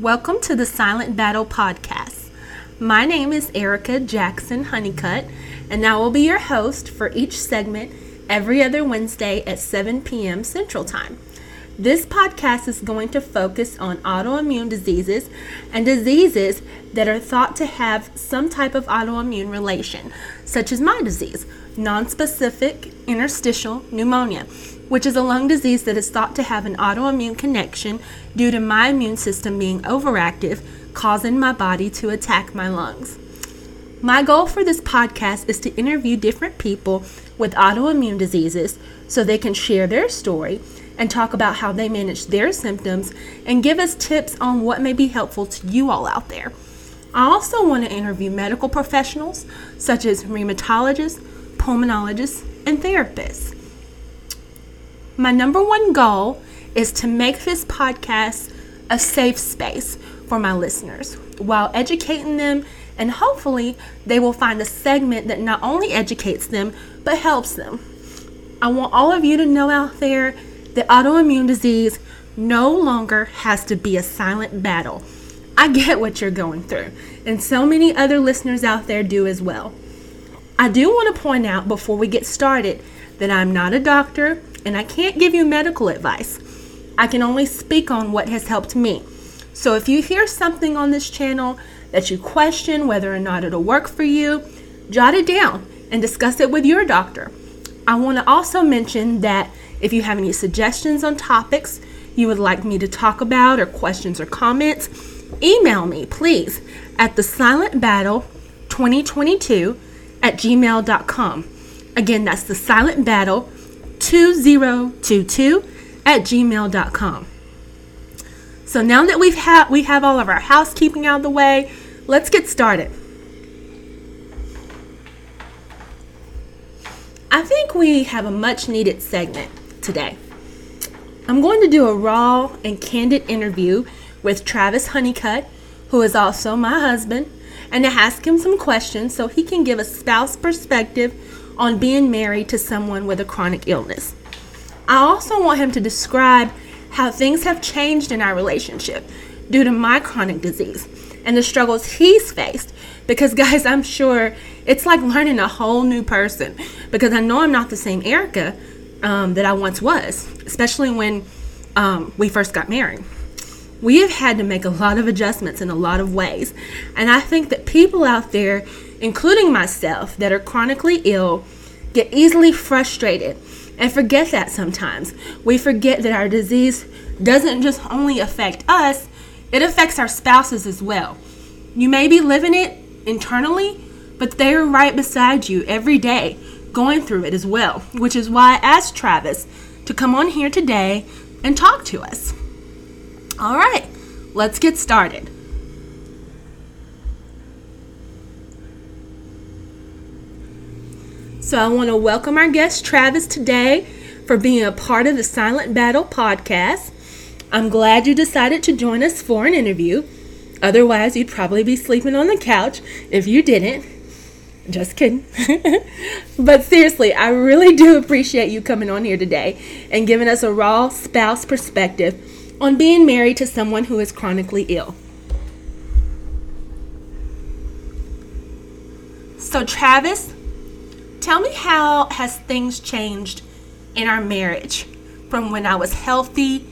Welcome to the Silent Battle Podcast. My name is Erica Jackson Honeycutt, and I will be your host for each segment every other Wednesday at 7 p.m. Central Time. This podcast is going to focus on autoimmune diseases and diseases that are thought to have some type of autoimmune relation, such as my disease, nonspecific interstitial pneumonia, which is a lung disease that is thought to have an autoimmune connection due to my immune system being overactive, causing my body to attack my lungs. My goal for this podcast is to interview different people with autoimmune diseases so they can share their story and talk about how they manage their symptoms and give us tips on what may be helpful to you all out there. I also want to interview medical professionals such as rheumatologists, pulmonologists, and therapists. My number one goal is to make this podcast a safe space for my listeners while educating them, and hopefully, they will find a segment that not only educates them but helps them. I want all of you to know out there that autoimmune disease no longer has to be a silent battle. I get what you're going through, and so many other listeners out there do as well. I do want to point out before we get started that I'm not a doctor and I can't give you medical advice. I can only speak on what has helped me. So if you hear something on this channel that you question whether or not it'll work for you, jot it down and discuss it with your doctor. I want to also mention that if you have any suggestions on topics you would like me to talk about or questions or comments, email me, please, at the silent battle 2022 at gmail.com. Again, that's the silent battle 2022 at gmail.com. So now that we've had we have all of our housekeeping out of the way, let's get started. I think we have a much needed segment today. I'm going to do a raw and candid interview with Travis Honeycutt, who is also my husband, and to ask him some questions so he can give a spouse perspective on being married to someone with a chronic illness. I also want him to describe how things have changed in our relationship due to my chronic disease and the struggles he's faced. Because, guys, I'm sure it's like learning a whole new person because I know I'm not the same Erica um, that I once was, especially when um, we first got married. We have had to make a lot of adjustments in a lot of ways. And I think that people out there, including myself, that are chronically ill, get easily frustrated and forget that sometimes. We forget that our disease doesn't just only affect us, it affects our spouses as well. You may be living it internally, but they're right beside you every day going through it as well, which is why I asked Travis to come on here today and talk to us. All right, let's get started. So I want to welcome our guest Travis today for being a part of the Silent Battle podcast. I'm glad you decided to join us for an interview. Otherwise, you'd probably be sleeping on the couch if you didn't. Just kidding. but seriously, I really do appreciate you coming on here today and giving us a raw spouse perspective on being married to someone who is chronically ill. So, Travis, tell me how has things changed in our marriage from when I was healthy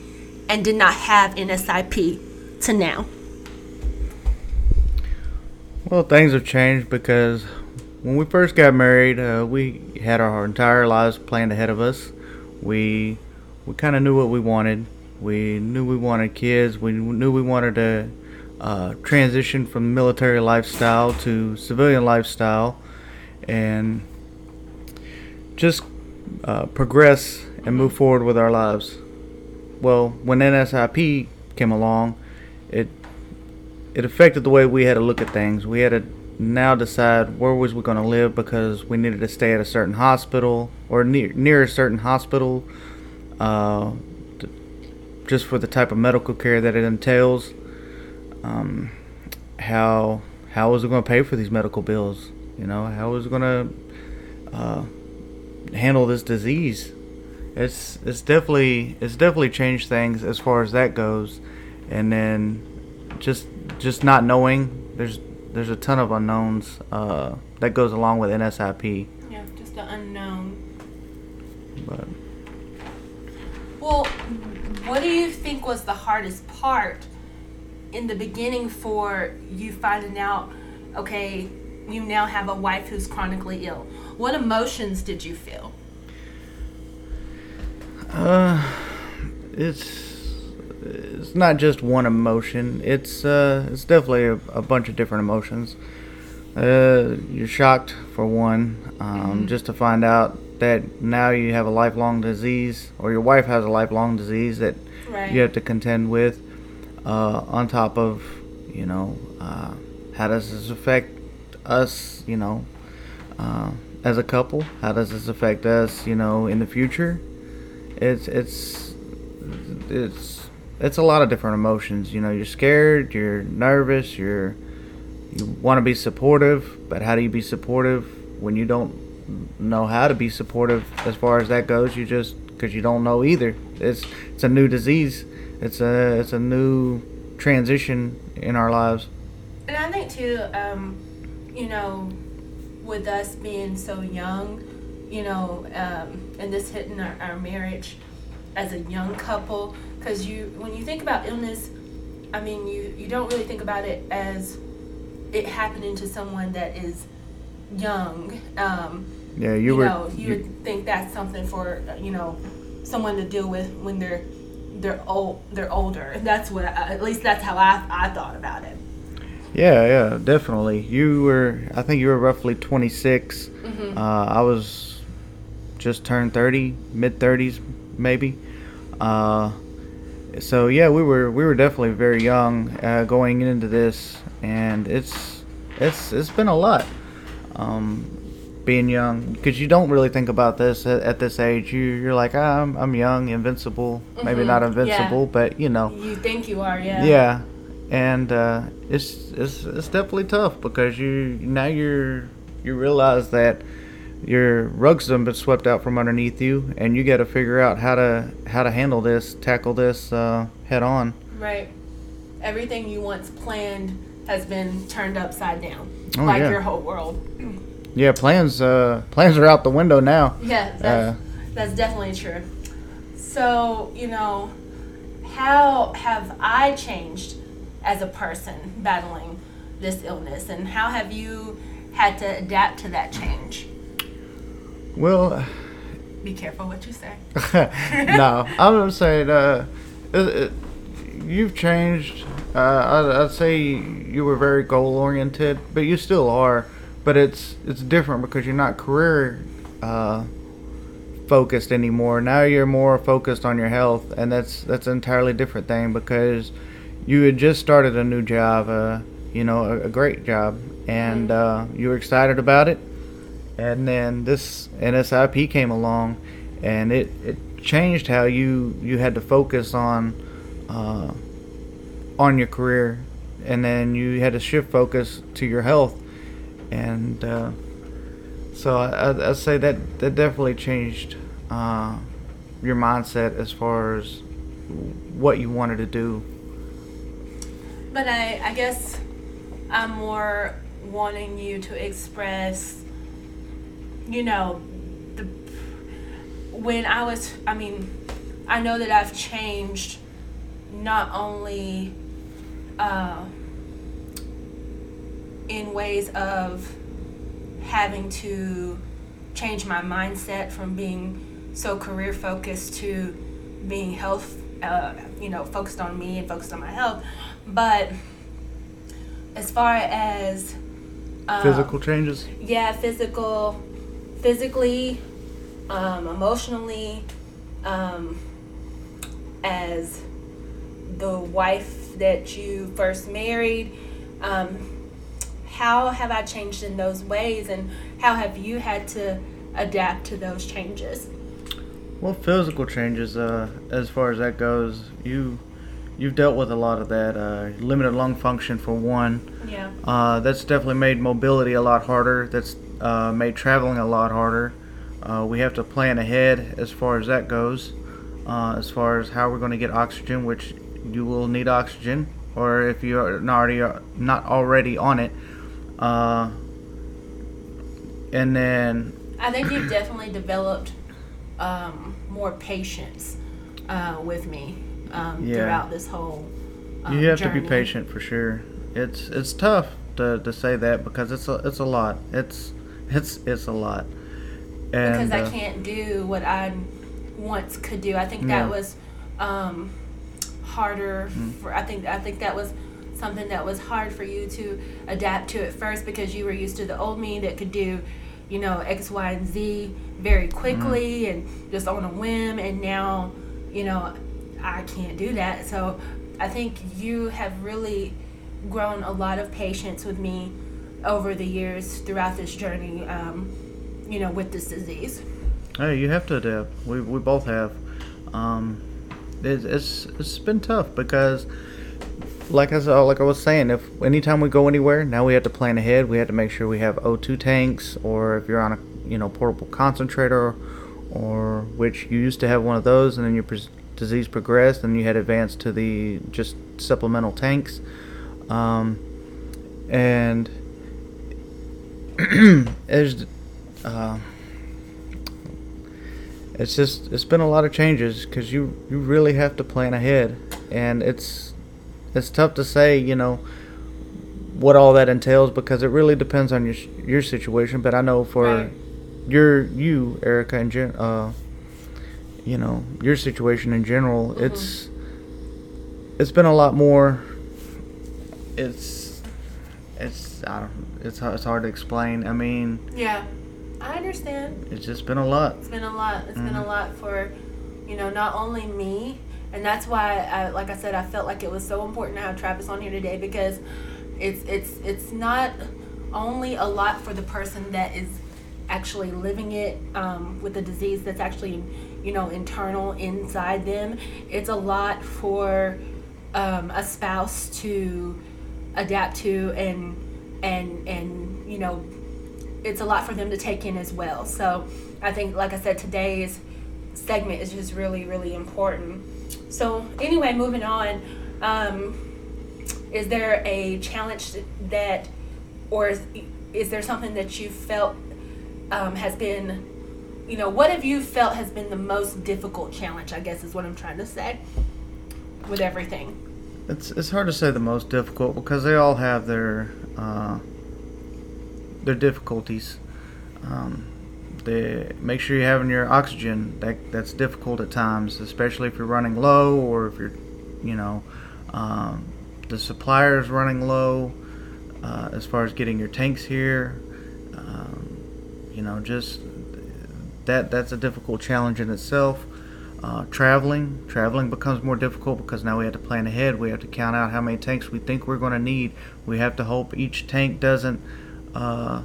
and did not have NSIP to now? Well, things have changed because when we first got married, uh, we had our entire lives planned ahead of us. We we kind of knew what we wanted. We knew we wanted kids. We knew we wanted to uh, transition from military lifestyle to civilian lifestyle, and just uh, progress and move forward with our lives. Well, when NSIP came along, it it affected the way we had to look at things. We had to now decide where was we going to live because we needed to stay at a certain hospital or near near a certain hospital, uh, to, just for the type of medical care that it entails. Um, how how was it going to pay for these medical bills? You know, how was it going to uh, handle this disease? It's it's definitely it's definitely changed things as far as that goes, and then just just not knowing. There's there's a ton of unknowns uh, that goes along with NSIP. Yeah, just the unknown. But Well, what do you think was the hardest part in the beginning for you finding out, okay, you now have a wife who's chronically ill? What emotions did you feel? uh, it's it's not just one emotion. It's uh, it's definitely a, a bunch of different emotions. Uh, you're shocked for one, um, just to find out that now you have a lifelong disease, or your wife has a lifelong disease that Right. you have to contend with. Uh, on top of, you know, uh, how does this affect us? You know, uh, as a couple, how does this affect us? You know, in the future, it's it's it's it's a lot of different emotions. You know, you're scared, you're nervous, you're you want to be supportive, but how do you be supportive when you don't know how to be supportive as far as that goes? You just because you don't know either. It's it's a new disease. It's a it's a new transition in our lives. And I think too, um, you know, with us being so young, you know, um, and this hitting our, our marriage as a young couple, because you, when you think about illness, I mean, you you don't really think about it as it happening to someone that is young. Um, Yeah, you, you, were. know, you, would think that's something for you know someone to deal with when they're they're old they're older. That's what I, at least that's how I I thought about it. Yeah, yeah, definitely. You were, I think you were roughly 26. Mhm. Uh, I was just turned 30, mid 30s maybe. Uh, so yeah, we were we were definitely very young uh, going into this, and it's it's it's been a lot. Um, being young, because you don't really think about this at, at this age. You you're like, ah, I'm I'm young, invincible. Maybe Mhm, not yeah. invincible, but you know. You think you are, yeah. Yeah, and uh, it's it's it's definitely tough because you now you're you realize that your rugs have been swept out from underneath you, and you got to figure out how to how to handle this, tackle this uh, head on. Right. Everything you once planned has been turned upside down. Oh, like yeah. your whole world. Yeah, plans uh, plans are out the window now. Yeah, that's, Uh, that's definitely true. So, you know, how have I changed as a person battling this illness, and how have you had to adapt to that change? Well, Be careful what you say. no, I'm gonna say uh, it, it, you've changed. Uh, I'd, I'd say you were very goal oriented, but you still are. But it's it's different because you're not career uh, focused anymore. Now you're more focused on your health, and that's that's an entirely different thing because you had just started a new job, uh, you know, a, a great job, and uh, you were excited about it. And then this NSIP came along, and it, it changed how you you had to focus on uh, on your career, and then you had to shift focus to your health, and uh, so I, I I'd say that that definitely changed uh, your mindset as far as what you wanted to do. But I, I guess I'm more wanting you to express, you know, the when I was. I mean, I know that I've changed, not only uh, in ways of having to change my mindset from being so career focused to being health, uh, you know, focused on me and focused on my health. But as far as um, Physical changes. yeah, physical, physically, um, emotionally, um, as the wife that you first married, um, how have I changed in those ways, and how have you had to adapt to those changes? Well, physical changes, uh, as far as that goes, you you've dealt with a lot of that. Uh, limited lung function for one. Yeah. Uh, that's definitely made mobility a lot harder. That's uh, made traveling a lot harder. Uh, we have to plan ahead as far as that goes. Uh, as far as how we're going to get oxygen, which you will need oxygen or if you're not already not already on it. Uh, and then I think you've definitely developed um, more patience uh, with me um, Yeah. throughout this whole. Um, you have to be patient for sure. It's it's tough to, to say that because it's a it's a lot. It's it's it's a lot. And because I uh, can't do what I once could do. I think Yeah. that was um, harder. Mm. For I think I think that was something that was hard for you to adapt to at first because you were used to the old me that could do, you know, X, Y, and Z very quickly Mm. and just on a whim. And now, you know, I can't do that. So I think you have really grown a lot of patience with me over the years throughout this journey. Um, you know, with this disease. Hey, you have to adapt. We, we both have. Um, it, it's it's been tough because, like I said, like I was saying, if anytime we go anywhere, now we have to plan ahead. We have to make sure we have O2 tanks, or if you're on a you know portable concentrator, or which you used to have one of those, and then your pres- disease progressed, and you had advanced to the just supplemental tanks, um, and there's. Uh, it's just it's been a lot of changes because you you really have to plan ahead and it's it's tough to say you know what all that entails because it really depends on your your situation but i know for Right. your you erica and Jen, uh you know your situation in general Mhm. it's it's been a lot more it's it's I don't, it's hard- it's hard to explain i mean Yeah, I understand. it's just been a lot It's been a lot. It's been a Mhm. lot for, you know, not only me, and that's why, I, like I said, I felt like it was so important to have Travis on here today because it's it's it's not only a lot for the person that is actually living it um, with the disease that's actually, you know, internal inside them. It's a lot for um, a spouse to adapt to and and and you know it's a lot for them to take in as well. So I think, like I said, today's segment is just really, really important. So anyway, moving on, um, is there a challenge that, or is, is there something that you felt um, has been, you know, what have you felt has been the most difficult challenge? I guess is what I'm trying to say with everything. It's it's hard to say the most difficult because they all have their uh, their difficulties. Um, make sure you're having your oxygen. That that's difficult at times, especially if you're running low or if you're, you know, um, the is running low. Uh, as far as getting your tanks here, um, you know, just that that's a difficult challenge in itself. Uh, traveling, traveling becomes more difficult because now we have to plan ahead. We have to count out how many tanks we think we're going to need. We have to hope each tank doesn't, uh,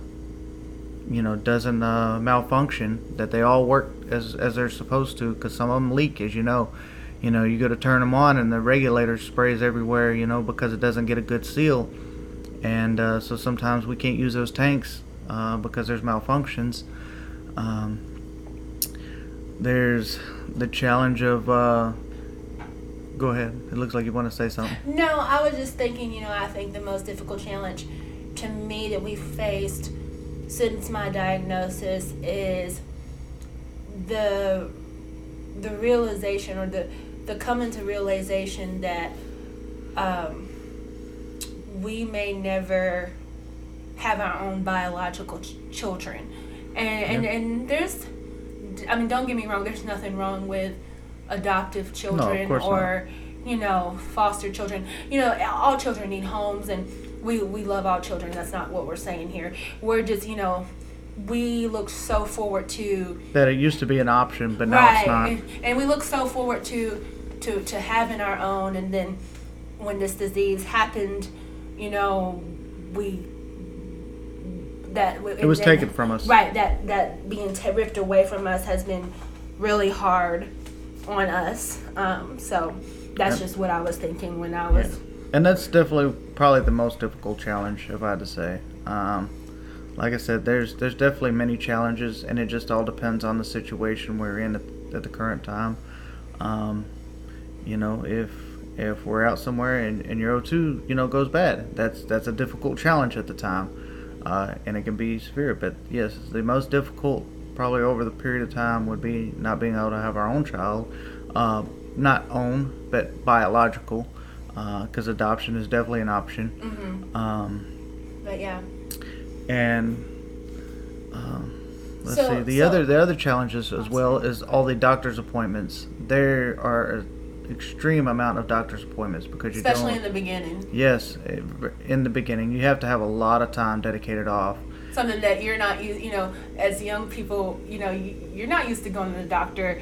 you know, doesn't uh, malfunction. That they all work as as they're supposed to. Because some of them leak, as you know. You know, you go to turn them on and the regulator sprays everywhere. You know, because it doesn't get a good seal, and uh, so sometimes we can't use those tanks uh, because there's malfunctions. Um, there's the challenge of. Uh, go ahead. It looks like you want to say something. No, I was just thinking, you know, I think the most difficult challenge to me that we faced since my diagnosis is the the realization or the the coming to realization that um, we may never have our own biological ch- children and and, Yeah. and there's i mean don't get me wrong there's nothing wrong with adoptive children not. or you know foster children you know all children need homes and we we love all children that's not what we're saying here we're just you know we look so forward to That it used to be an option, but now it's not. and, and we look so forward to to to having our own and then when this disease happened you know we that It was taken from us. right that that being t- ripped away from us has been really hard on us um so that's just what i was thinking when i was And that's definitely probably the most difficult challenge, if I had to say. Um, like I said, there's there's definitely many challenges, and it just all depends on the situation we're in at, at the current time. Um, you know, if if we're out somewhere and, and your O2, you know, goes bad. That's that's a difficult challenge at the time, uh, and it can be severe. But yes, the most difficult probably over the period of time would be not being able to have our own child, uh, not own, but biological, because uh, adoption is definitely an option. Mm-hmm. Um, But yeah. and um, let's So- see the so- other the other challenges as well is all the doctor's appointments. There are extreme amount of doctor's appointments because you Especially in the beginning. yes, eh, in the beginning, you have to have a lot of time dedicated off. Something that you're not you know, as young people, you know, you, you're not used to going to the doctor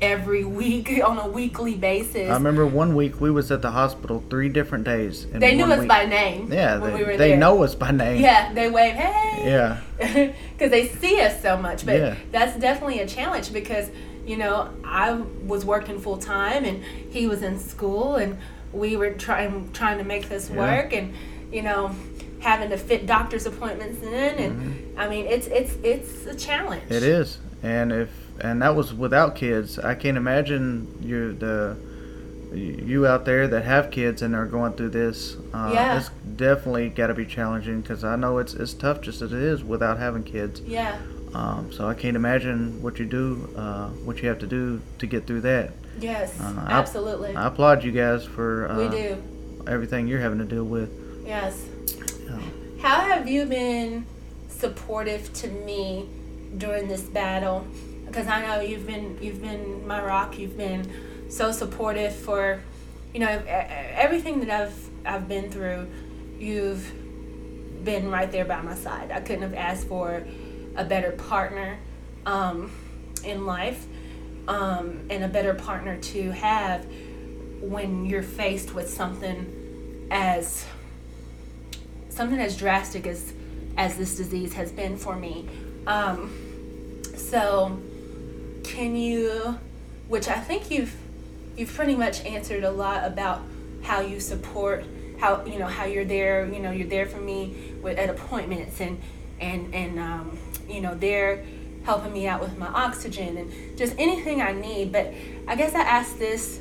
every week on a weekly basis. I remember one week we was at the hospital three different days. In they knew us week. by name. Yeah, they, we they know us by name. Yeah, they wave, hey. Yeah. because they see us so much. But Yeah. that's definitely a challenge because you know I was working full time and he was in school and we were trying trying to make this Yeah. work and you know having to fit doctor's appointments in and I mean it's it's it's a challenge. Mm-hmm. It is, and if and that was without kids. I can't imagine you the you out there that have kids and are going through this. Uh, Yeah. It's definitely got to be challenging because I know it's it's tough just as it is without having kids. Yeah. Um, so I can't imagine what you do, uh, what you have to do to get through that. Yes. Uh, I- absolutely. I applaud you guys for uh, we do. everything you're having to deal with. Yes. How have you been supportive to me during this battle? Because I know you've been you've been my rock. You've been so supportive for, you know, everything that I've I've been through. You've been right there by my side. I couldn't have asked for a better partner um, in life, um, and a better partner to have when you're faced with something as something as drastic as as this disease has been for me. Um, so, can you, which I think you've you've pretty much answered a lot about how you support, how you know how you're there. You know you're there for me with at appointments and and and um, you know they're helping me out with my oxygen and just anything I need. But I guess I asked this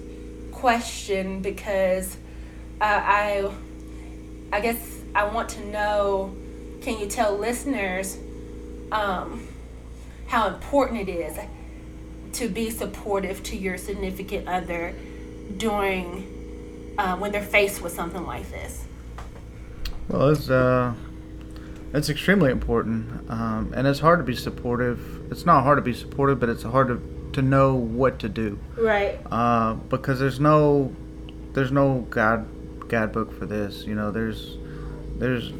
question because uh, I I guess I want to know can you tell listeners um, how important it is to be supportive to your significant other during uh, when they're faced with something like this? Well, it's uh, it's extremely important, um, and it's hard to be supportive. It's not hard to be supportive, but it's hard to to know what to do Right. uh, because there's no there's no guide guidebook for this. You know, there's there's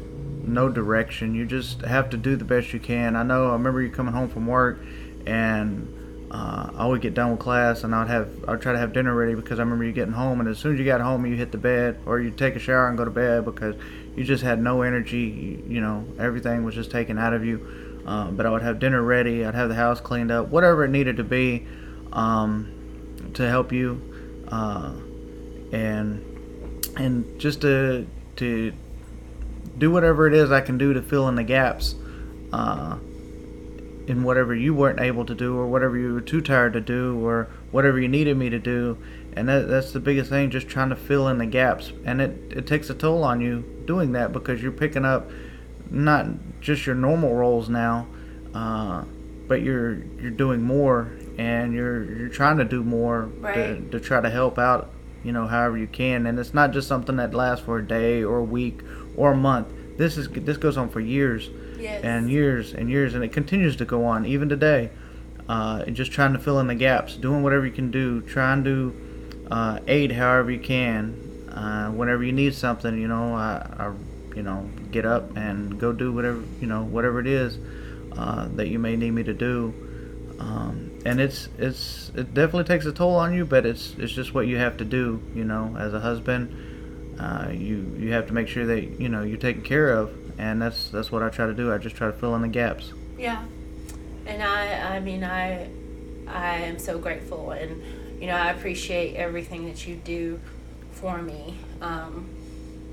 no direction. You just have to do the best you can. I know. I remember you coming home from work, and uh, I would get done with class, and I'd have I'd try to have dinner ready because I remember you getting home, and as soon as you got home, you hit the bed or you take a shower and go to bed because you just had no energy. You, know, everything was just taken out of you. Uh, but I would have dinner ready. I'd have the house cleaned up, whatever it needed to be, um, to help you, uh, and and just to to do whatever it is I can do to fill in the gaps uh, in whatever you weren't able to do or whatever you were too tired to do or whatever you needed me to do. And that, that's the biggest thing, just trying to fill in the gaps. And it, it takes a toll on you doing that because you're picking up not just your normal roles now, uh, but you're you're doing more and you're you're trying to do more to, to try to help out, you know, however you can. And it's not just something that lasts for a day or a week or a month. This is this goes on for years Yes. and years and years, and it continues to go on even today. Uh, and just trying to fill in the gaps, doing whatever you can do, trying to uh, aid however you can. Uh, whenever you need something, you know, I, I, you know, get up and go do whatever you know, whatever it is uh, that you may need me to do. Um, and it's it's it definitely takes a toll on you, but it's it's just what you have to do. You know, as a husband, uh, you you have to make sure that you know you're taken care of, and that's that's what I try to do. I just try to fill in the gaps. Yeah, and I, I mean, I, I am so grateful, and you know, I appreciate everything that you do for me. Um,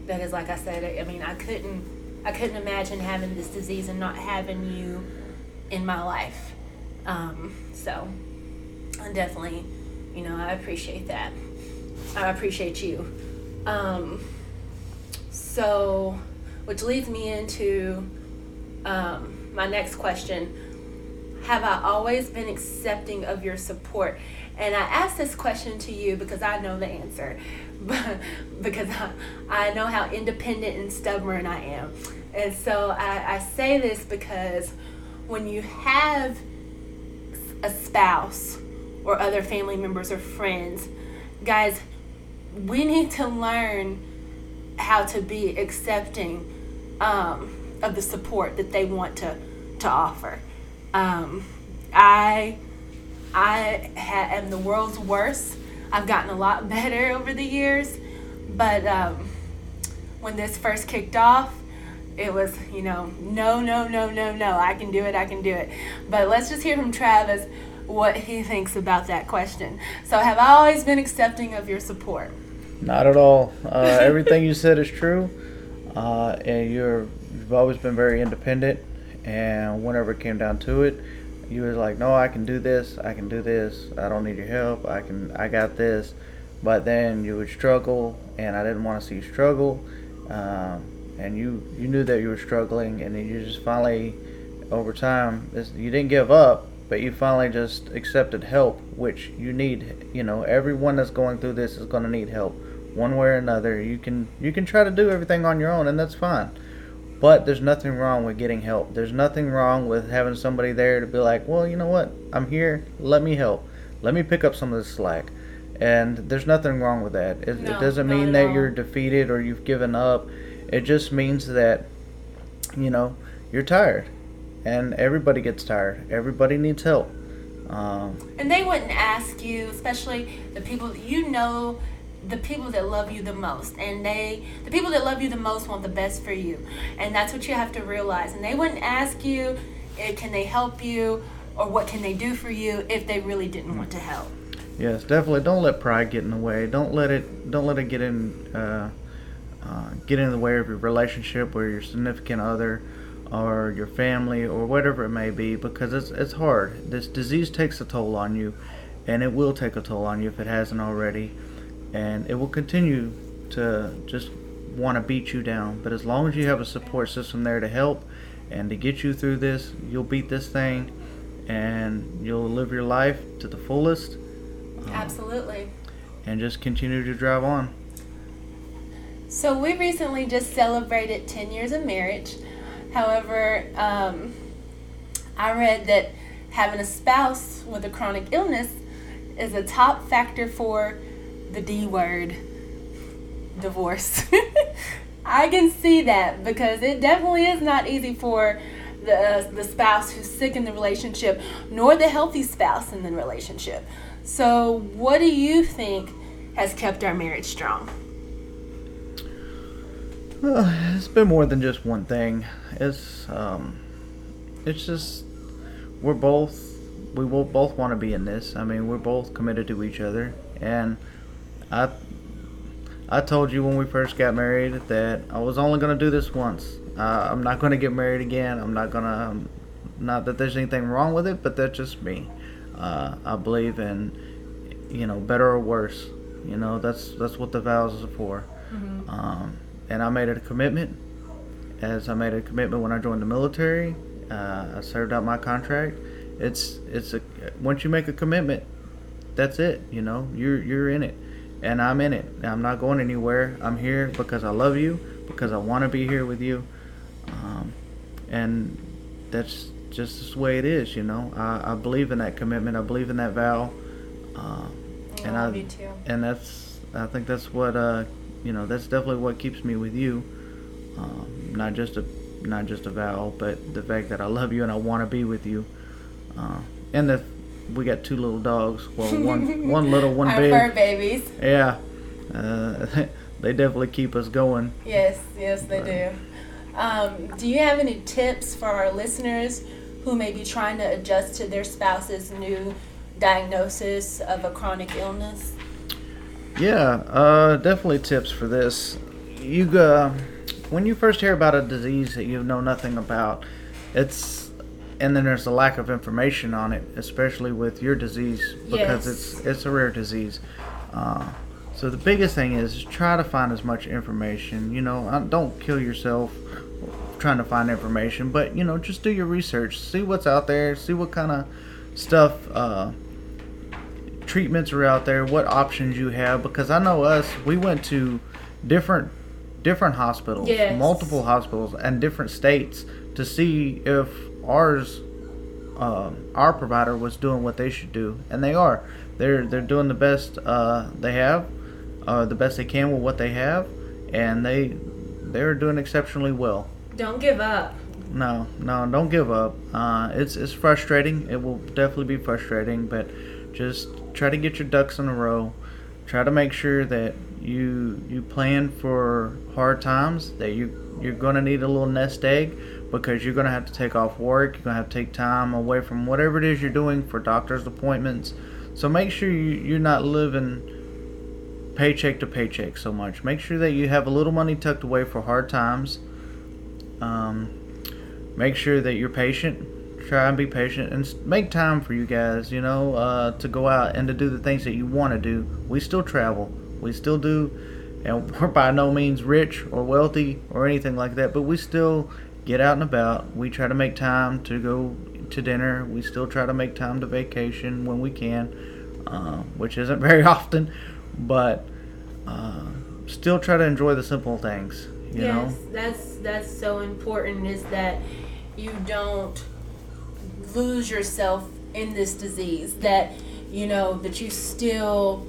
because, like I said, I, mean, I couldn't, I couldn't imagine having this disease and not having you in my life. Um, so, I definitely, you know, I appreciate that. I appreciate you. Um, so, which leads me into um, my next question. Have I always been accepting of your support? And I ask this question to you because I know the answer, because I, know how independent and stubborn I am. And so I, I say this because when you have a spouse or other family members or friends, guys, we need to learn how to be accepting um, of the support that they want to to offer. Um, I I ha- am the world's worst. I've gotten a lot better over the years, but um, when this first kicked off, it was you know no no no no no I can do it I can do it. But let's just hear from Travis what he thinks about that question. So have I always been accepting of your support? Not at all. Uh, everything you said is true, uh, and you're you've always been very independent. And whenever it came down to it, you was like, "No, I can do this. I can do this. I don't need your help. I can. I got this." But then you would struggle, and I didn't want to see you struggle. Um, and you you knew that you were struggling, and then you just finally, over time, you didn't give up, but you finally just accepted help, which you need. You know, everyone that's going through this is going to need help one way or another. You can you can try to do everything on your own, and that's fine. But there's nothing wrong with getting help. There's nothing wrong with having somebody there to be like, well, you know what? I'm here. Let me help. Let me pick up some of the slack. And there's nothing wrong with that. It, no, it doesn't mean that all. you're defeated or you've given up. It just means that, you know, you're tired. And everybody gets tired. Everybody needs help. Um, and they wouldn't ask you, especially the people you know the people that love you the most and they the people that love you the most want the best for you. And that's what you have to realize. And they wouldn't ask you can they help you or what can they do for you if they really didn't want to help. Yes definitely. Don't let pride get in the way. Don't let it don't let it get in uh, uh, get in the way of your relationship or your significant other or your family or whatever it may be because it's, it's hard. This disease takes a toll on you and it will take a toll on you if it hasn't already and it will continue to just want to beat you down. But as long as you have a support system there to help and to get you through this, you'll beat this thing and you'll live your life to the fullest. Um, Absolutely. And just continue to drive on. So, we recently just celebrated 10 years of marriage. However, um, I read that having a spouse with a chronic illness is a top factor for the D word, divorce. I can see that because it definitely is not easy for the uh, the spouse who's sick in the relationship, nor the healthy spouse in the relationship. So, what do you think has kept our marriage strong? Well, it's been more than just one thing. It's um, it's just we're both we will both want to be in this. I mean, we're both committed to each other, and I I told you when we first got married that I was only going to do this once. Uh, I'm not going to get married again. I'm not going to. Um, not that there's anything wrong with it, but that's just me. Uh, I believe in, you know, better or worse. You know, that's that's what the vows are for. Mm-hmm. Um, and I made it a commitment, as I made a commitment when I joined the military. Uh, I served out my contract. It's it's a once you make a commitment, that's it. You know, you're you're in it and I'm in it. I'm not going anywhere. I'm here because I love you, because I want to be here with you, um, and that's just the way it is. You know, I, I believe in that commitment. I believe in that vow, uh, and I, me too. and that's I think that's what uh, you know that's definitely what keeps me with you. Um, not just a not just a vow, but the fact that I love you and I want to be with you, uh, and the we got two little dogs. Well, one one little, one big. fur babies. Yeah, uh, they definitely keep us going. Yes, yes, they do. Um, do you have any tips for our listeners who may be trying to adjust to their spouse's new diagnosis of a chronic illness? Yeah, uh, definitely tips for this. You uh, when you first hear about a disease that you know nothing about, it's and then there's a lack of information on it, especially with your disease because yes. it's it's a rare disease. Uh, So the biggest thing is try to find as much information. You know, uh, don't kill yourself trying to find information, but you know, just do your research, see what's out there, see what kind of stuff, uh, treatments are out there, what options you have. Because I know us, we went to different different hospitals, Yes. multiple hospitals, and different states to see if ours, uh, our provider was doing what they should do, and they are. They're they're doing the best uh, they have, uh, the best they can with what they have, and they they're doing exceptionally well. Don't give up. No, no, don't give up. Uh, it's it's frustrating. It will definitely be frustrating, but just try to get your ducks in a row. Try to make sure that you you plan for hard times. That you you're gonna need a little nest egg because you're gonna have to take off work. You're gonna have to take time away from whatever it is you're doing for doctor's appointments. So make sure you, you're not living paycheck to paycheck so much. Make sure that you have a little money tucked away for hard times. Um, make sure that you're patient. Try and be patient and make time for you guys, you know, uh, to go out and to do the things that you want to do. We still travel. We still do. And we're by no means rich or wealthy or anything like that, but we still get out and about. We try to make time to go to dinner. We still try to make time to vacation when we can, uh, which isn't very often, but uh, still try to enjoy the simple things, you yes, know? that's that's so important. Is that you don't lose yourself in this disease. That you know that you still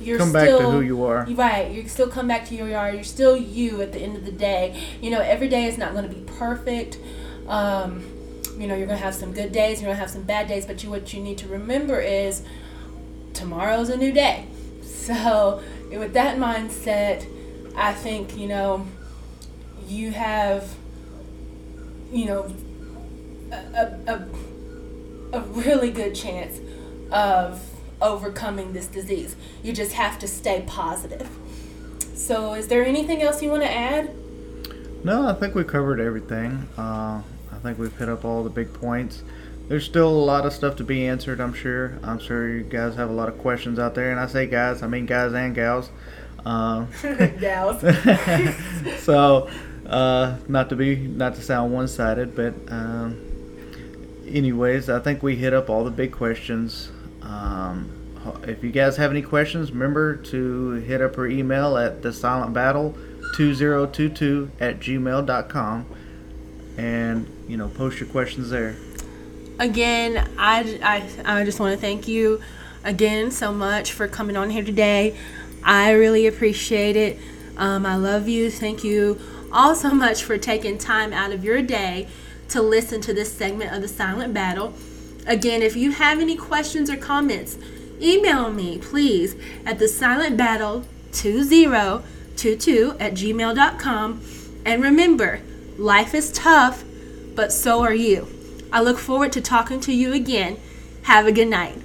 you're Come back to still, who you are. Right, you still come back to who you are. You're still you at the end of the day. You know, every day is not going to be perfect. Um, you know, you're going to have some good days. You're going to have some bad days. But you, what you need to remember is tomorrow's a new day. So, with that mindset, I think you know you have you know a, a, a really good chance of overcoming this disease. You just have to stay positive. So, is there anything else you want to add? No, I think we covered everything. Uh, I think we've hit up all the big points. There's still a lot of stuff to be answered, I'm sure. I'm sure you guys have a lot of questions out there. And I say guys, I mean guys and gals. Uh, Gals. so, uh, not to be, not to sound one sided, but um, anyways, I think we hit up all the big questions. Um, if you guys have any questions, remember to hit up our email at the silent battle 2022 at gmail.com and you know post your questions there again, I, I, I just want to thank you again so much for coming on here today. I really appreciate it. Um, I love you. Thank you all so much for taking time out of your day to listen to this segment of the Silent Battle. Again, if you have any questions or comments, email me please at the silent battle 2022 at gmail.com. And remember, life is tough, but so are you. I look forward to talking to you again. Have a good night.